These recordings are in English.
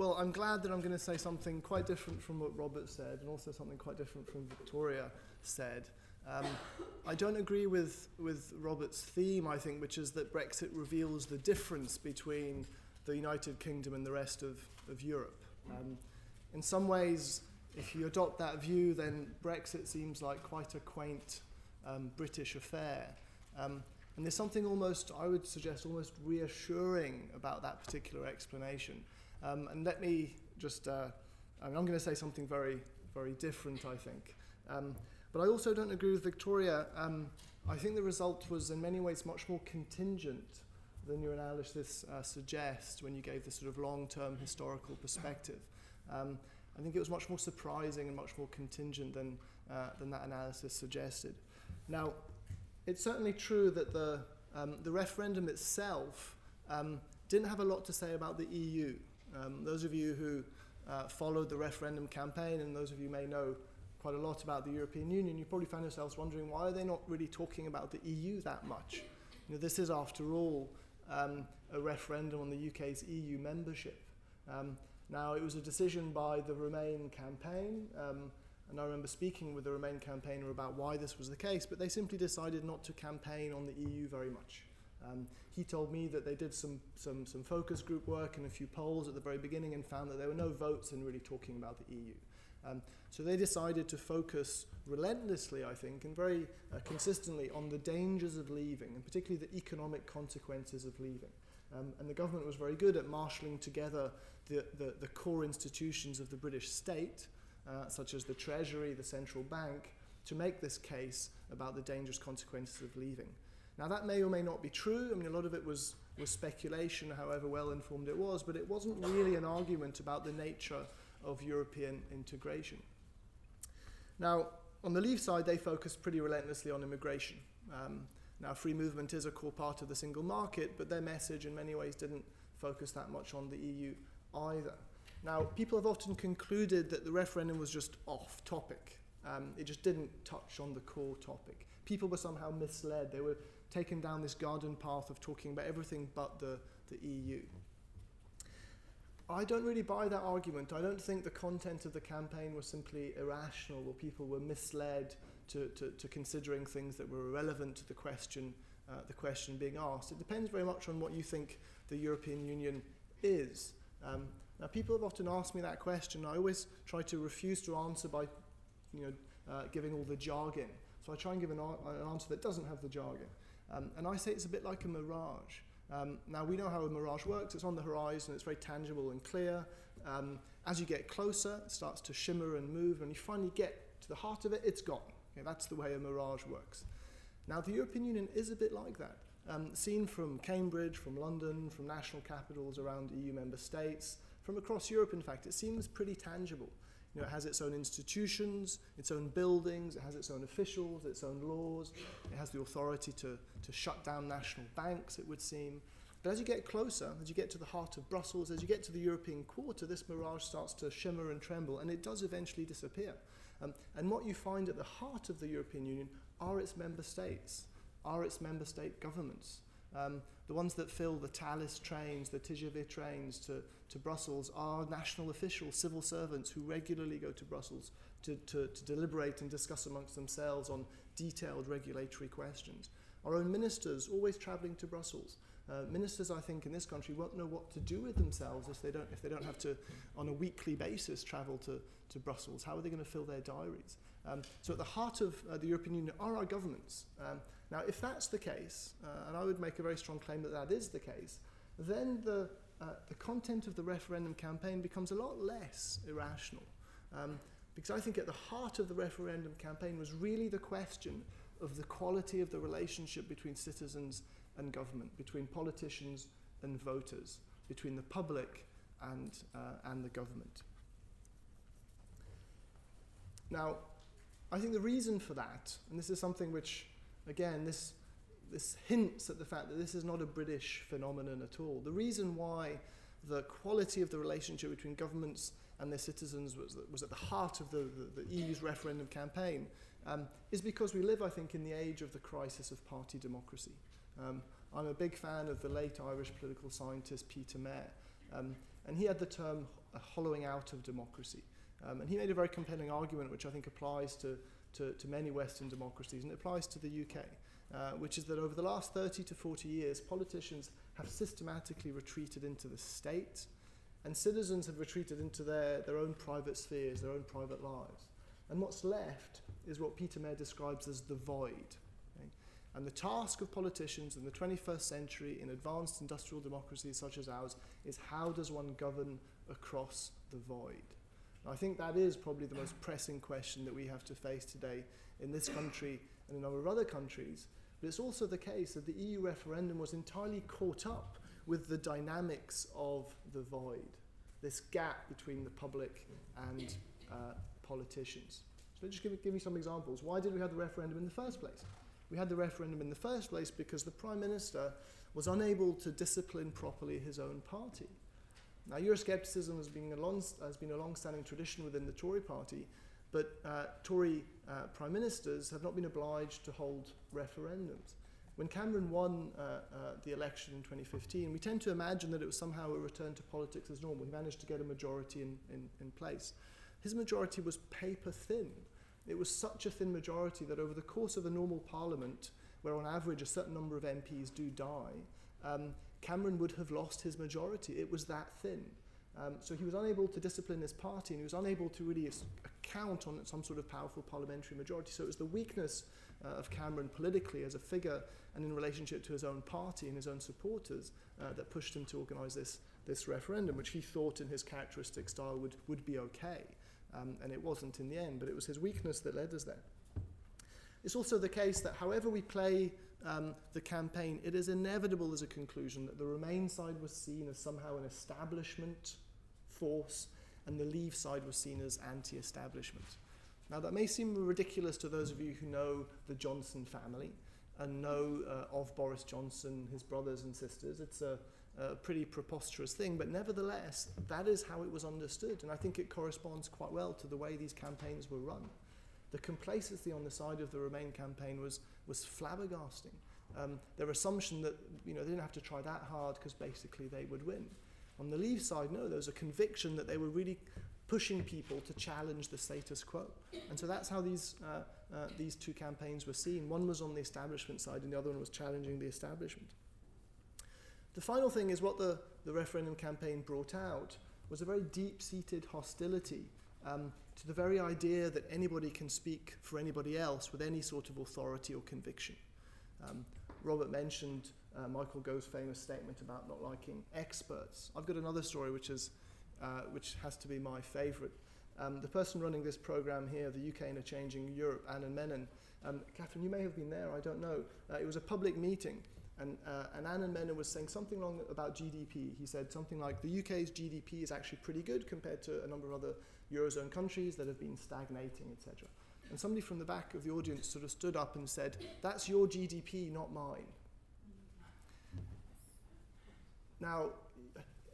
Well, I'm glad that I'm going to say something quite different from what Robert said, and also something quite different from Victoria said. Um, I don't agree with, with Robert's theme, I think, which is that Brexit reveals the difference between the United Kingdom and the rest of, of Europe. Um, in some ways, if you adopt that view, then Brexit seems like quite a quaint um, British affair. Um, and there's something almost, I would suggest, almost reassuring about that particular explanation. Um, and let me just, uh, I mean, I'm going to say something very, very different, I think. Um, but I also don't agree with Victoria. Um, I think the result was in many ways much more contingent than your analysis uh, suggests when you gave this sort of long-term historical perspective. Um, I think it was much more surprising and much more contingent than, uh, than that analysis suggested. Now, it's certainly true that the, um, the referendum itself um, didn't have a lot to say about the EU. Um, those of you who uh, followed the referendum campaign, and those of you may know quite a lot about the European Union, you probably find yourselves wondering why are they not really talking about the EU that much? You know, this is, after all, um, a referendum on the UK's EU membership. Um, now, it was a decision by the Remain campaign, um, and I remember speaking with the Remain campaigner about why this was the case, but they simply decided not to campaign on the EU very much. Um, he told me that they did some, some, some focus group work and a few polls at the very beginning and found that there were no votes in really talking about the EU. Um, so they decided to focus relentlessly, I think, and very uh, consistently on the dangers of leaving, and particularly the economic consequences of leaving. Um, and the government was very good at marshalling together the, the, the core institutions of the British state, uh, such as the Treasury, the central bank, to make this case about the dangerous consequences of leaving. Now, that may or may not be true. I mean, a lot of it was, was speculation, however well informed it was, but it wasn't really an argument about the nature of European integration. Now, on the Leave side, they focused pretty relentlessly on immigration. Um, now, free movement is a core part of the single market, but their message in many ways didn't focus that much on the EU either. Now, people have often concluded that the referendum was just off topic. Um, it just didn't touch on the core topic. People were somehow misled. They were taken down this garden path of talking about everything but the, the EU. I don't really buy that argument. I don't think the content of the campaign was simply irrational or people were misled to, to, to considering things that were irrelevant to the question, uh, the question being asked. It depends very much on what you think the European Union is. Um, now, people have often asked me that question. I always try to refuse to answer by you know, uh, giving all the jargon. So I try and give an, an answer that doesn't have the jargon. Um, and I say it's a bit like a mirage. Um, now, we know how a mirage works. It's on the horizon, it's very tangible and clear. Um, as you get closer, it starts to shimmer and move. When you finally get to the heart of it, it's gone. Okay, that's the way a mirage works. Now, the European Union is a bit like that. Um, seen from Cambridge, from London, from national capitals around EU member states, from across Europe, in fact, it seems pretty tangible. You know, it has its own institutions, its own buildings, it has its own officials, its own laws, it has the authority to, to shut down national banks, it would seem. But as you get closer, as you get to the heart of Brussels, as you get to the European quarter, this mirage starts to shimmer and tremble, and it does eventually disappear. Um, and what you find at the heart of the European Union are its member states, are its member state governments. Um, the ones that fill the Thalys trains, the TGV trains to, to Brussels are national officials, civil servants who regularly go to Brussels to, to, to deliberate and discuss amongst themselves on detailed regulatory questions. Our own ministers always travelling to Brussels. Uh, ministers, I think, in this country won't know what to do with themselves if they don't, if they don't have to, on a weekly basis, travel to, to Brussels. How are they going to fill their diaries? Um, so, at the heart of uh, the European Union are our governments. Um, now, if that's the case, uh, and I would make a very strong claim that that is the case, then the, uh, the content of the referendum campaign becomes a lot less irrational. Um, because I think at the heart of the referendum campaign was really the question of the quality of the relationship between citizens and government, between politicians and voters, between the public and, uh, and the government. Now, I think the reason for that, and this is something which, again, this, this hints at the fact that this is not a British phenomenon at all. The reason why the quality of the relationship between governments and their citizens was, was at the heart of the, the, the EU's referendum campaign um, is because we live, I think, in the age of the crisis of party democracy. Um, I'm a big fan of the late Irish political scientist Peter Mair. Um, and he had the term hollowing out of democracy. Um, and he made a very compelling argument, which I think applies to, to, to many Western democracies, and it applies to the UK, uh, which is that over the last 30 to 40 years, politicians have systematically retreated into the state, and citizens have retreated into their, their own private spheres, their own private lives. And what's left is what Peter Mair describes as the void. Okay? And the task of politicians in the 21st century in advanced industrial democracies such as ours is how does one govern across the void? I think that is probably the most pressing question that we have to face today in this country and in a number of other countries. But it's also the case that the EU referendum was entirely caught up with the dynamics of the void, this gap between the public and uh, politicians. So just give, give me some examples. Why did we have the referendum in the first place? We had the referendum in the first place because the Prime Minister was unable to discipline properly his own party. Now, Euroscepticism has been a, long, has been a long-standing tradition within the Tory party, but uh, Tory uh, prime ministers have not been obliged to hold referendums. When Cameron won uh, uh the election in 2015, we tend to imagine that it was somehow a return to politics as normal. He managed to get a majority in, in, in place. His majority was paper thin. It was such a thin majority that over the course of a normal parliament, where on average a certain number of MPs do die, um, Cameron would have lost his majority. It was that thin. Um, so he was unable to discipline his party and he was unable to really account on some sort of powerful parliamentary majority. So it was the weakness uh, of Cameron politically as a figure and in relationship to his own party and his own supporters uh, that pushed him to organise this, this referendum, which he thought in his characteristic style would, would be okay. Um, and it wasn't in the end, but it was his weakness that led us there. It's also the case that however we play um, the campaign, it is inevitable as a conclusion that the Remain side was seen as somehow an establishment force and the Leave side was seen as anti establishment. Now, that may seem ridiculous to those of you who know the Johnson family and know uh, of Boris Johnson, his brothers and sisters. It's a, a pretty preposterous thing, but nevertheless, that is how it was understood, and I think it corresponds quite well to the way these campaigns were run. The complacency on the side of the Remain campaign was, was flabbergasting. Um, their assumption that you know, they didn't have to try that hard because basically they would win. On the Leave side, no, there was a conviction that they were really pushing people to challenge the status quo. And so that's how these, uh, uh, these two campaigns were seen. One was on the establishment side, and the other one was challenging the establishment. The final thing is what the, the referendum campaign brought out was a very deep seated hostility um, to the very idea that anybody can speak for anybody else with any sort of authority or conviction. Um, Robert mentioned uh, Michael Gove's famous statement about not liking experts. I've got another story which, is, uh, which has to be my favourite. Um, the person running this program here, the UK in a Changing Europe, Anand Menon, um, Catherine, you may have been there, I don't know. Uh, it was a public meeting, and, uh, and Anand Menon was saying something along about GDP. He said something like the UK's GDP is actually pretty good compared to a number of other Eurozone countries that have been stagnating, etc. And somebody from the back of the audience sort of stood up and said, That's your GDP, not mine. Now,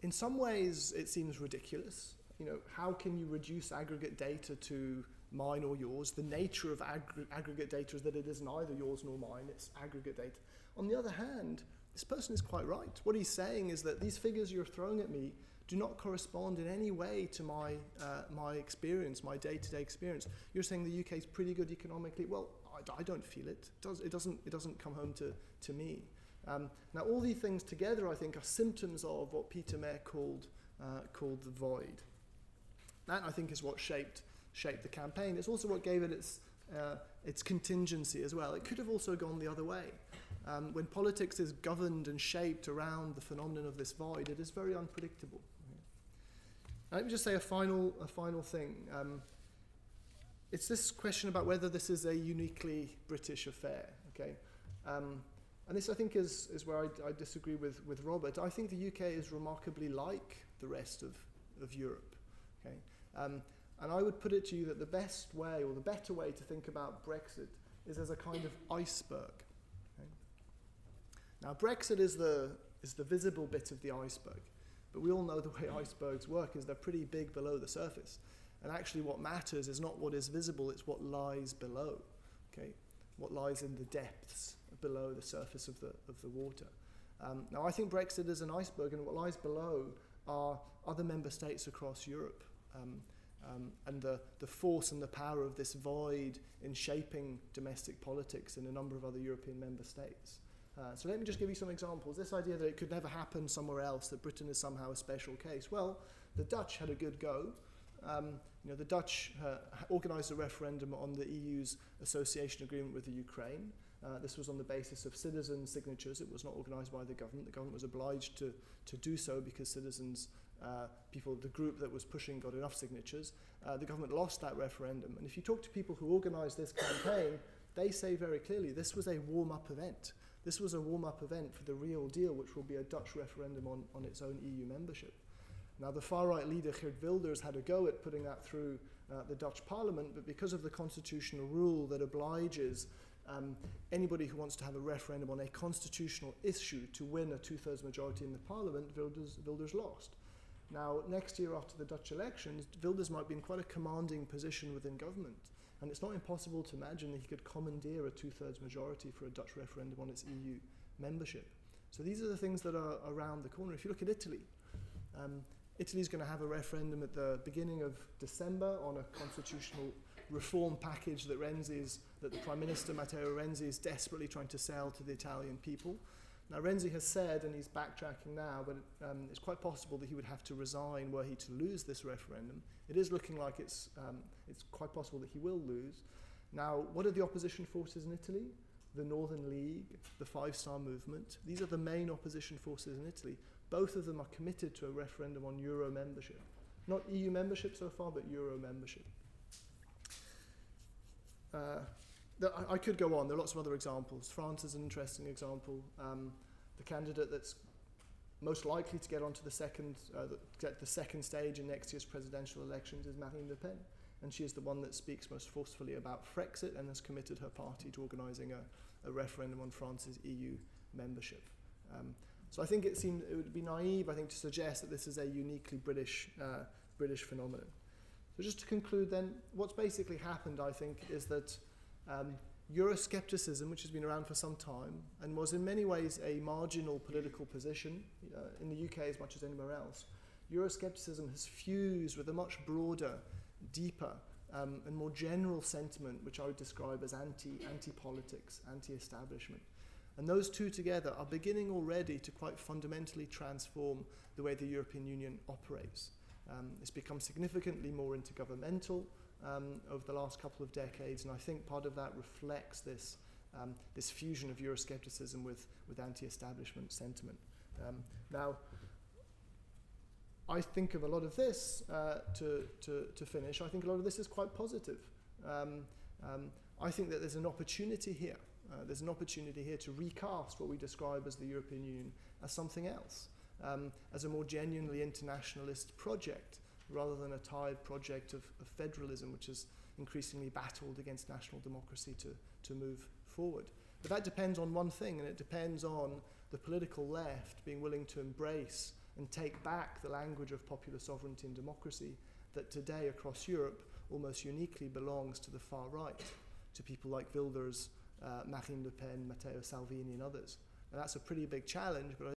in some ways, it seems ridiculous. You know, how can you reduce aggregate data to mine or yours? The nature of aggr- aggregate data is that it is neither yours nor mine, it's aggregate data. On the other hand, this person is quite right. What he's saying is that these figures you're throwing at me do not correspond in any way to my, uh, my experience, my day to day experience. You're saying the UK is pretty good economically. Well, I, I don't feel it. It, does, it, doesn't, it doesn't come home to, to me. Um, now, all these things together, I think, are symptoms of what Peter Mair called, uh, called the void. That, I think, is what shaped, shaped the campaign. It's also what gave it its, uh, its contingency as well. It could have also gone the other way. Um, when politics is governed and shaped around the phenomenon of this void, it is very unpredictable. Let me just say a final, a final thing. Um, it's this question about whether this is a uniquely British affair. Okay, um, and this I think is, is where I, I, disagree with, with Robert. I think the UK is remarkably like the rest of, of Europe. Okay, um, and I would put it to you that the best way or the better way to think about Brexit is as a kind of iceberg. Now Brexit is the is the visible bit of the iceberg. But we all know the way icebergs work is they're pretty big below the surface. And actually what matters is not what is visible, it's what lies below. Okay? What lies in the depths below the surface of the, of the water. Um, now I think Brexit is an iceberg and what lies below are other member states across Europe. Um, um, and the, the force and the power of this void in shaping domestic politics in a number of other European member states. Uh, so let me just give you some examples. This idea that it could never happen somewhere else, that Britain is somehow a special case. Well, the Dutch had a good go. Um, you know, the Dutch uh, organised a referendum on the EU's association agreement with the Ukraine. Uh, this was on the basis of citizen signatures. It was not organised by the government. The government was obliged to, to do so because citizens, uh, people, the group that was pushing got enough signatures. Uh, the government lost that referendum. And if you talk to people who organised this campaign, they say very clearly this was a warm up event. This was a warm up event for the real deal, which will be a Dutch referendum on, on its own EU membership. Now, the far right leader Geert Wilders had a go at putting that through uh, the Dutch parliament, but because of the constitutional rule that obliges um, anybody who wants to have a referendum on a constitutional issue to win a two thirds majority in the parliament, Wilders, Wilders lost. Now, next year after the Dutch elections, Wilders might be in quite a commanding position within government. And it's not impossible to imagine that he could commandeer a two thirds majority for a Dutch referendum on its EU membership. So these are the things that are around the corner. If you look at Italy, um, Italy's going to have a referendum at the beginning of December on a constitutional reform package that Renzi's, that the Prime Minister Matteo Renzi is desperately trying to sell to the Italian people. Now, Renzi has said, and he's backtracking now, but um, it's quite possible that he would have to resign were he to lose this referendum. It is looking like it's, um, it's quite possible that he will lose. Now, what are the opposition forces in Italy? The Northern League, the Five Star Movement. These are the main opposition forces in Italy. Both of them are committed to a referendum on Euro membership. Not EU membership so far, but Euro membership. Uh, I, I could go on. There are lots of other examples. France is an interesting example. Um, the candidate that's most likely to get onto the second, uh, the, get the second stage in next year's presidential elections is Marine Le Pen, and she is the one that speaks most forcefully about Frexit and has committed her party to organising a, a referendum on France's EU membership. Um, so I think it seemed it would be naive, I think, to suggest that this is a uniquely British uh, British phenomenon. So just to conclude, then, what's basically happened, I think, is that um, Euroscepticism, which has been around for some time and was in many ways a marginal political position uh, in the UK as much as anywhere else, Euroscepticism has fused with a much broader, deeper, um, and more general sentiment, which I would describe as anti anti politics, anti establishment. And those two together are beginning already to quite fundamentally transform the way the European Union operates. Um, it's become significantly more intergovernmental um, over the last couple of decades, and I think part of that reflects this, um, this fusion of Euroscepticism with, with anti establishment sentiment. Um, now, I think of a lot of this uh, to, to, to finish. I think a lot of this is quite positive. Um, um, I think that there's an opportunity here. Uh, there's an opportunity here to recast what we describe as the European Union as something else, um, as a more genuinely internationalist project rather than a tired project of, of federalism, which is increasingly battled against national democracy to, to move forward. But that depends on one thing, and it depends on the political left being willing to embrace and take back the language of popular sovereignty and democracy that today across Europe almost uniquely belongs to the far right, to people like Wilders, uh, Marine Le Pen, Matteo Salvini, and others. And that's a pretty big challenge, but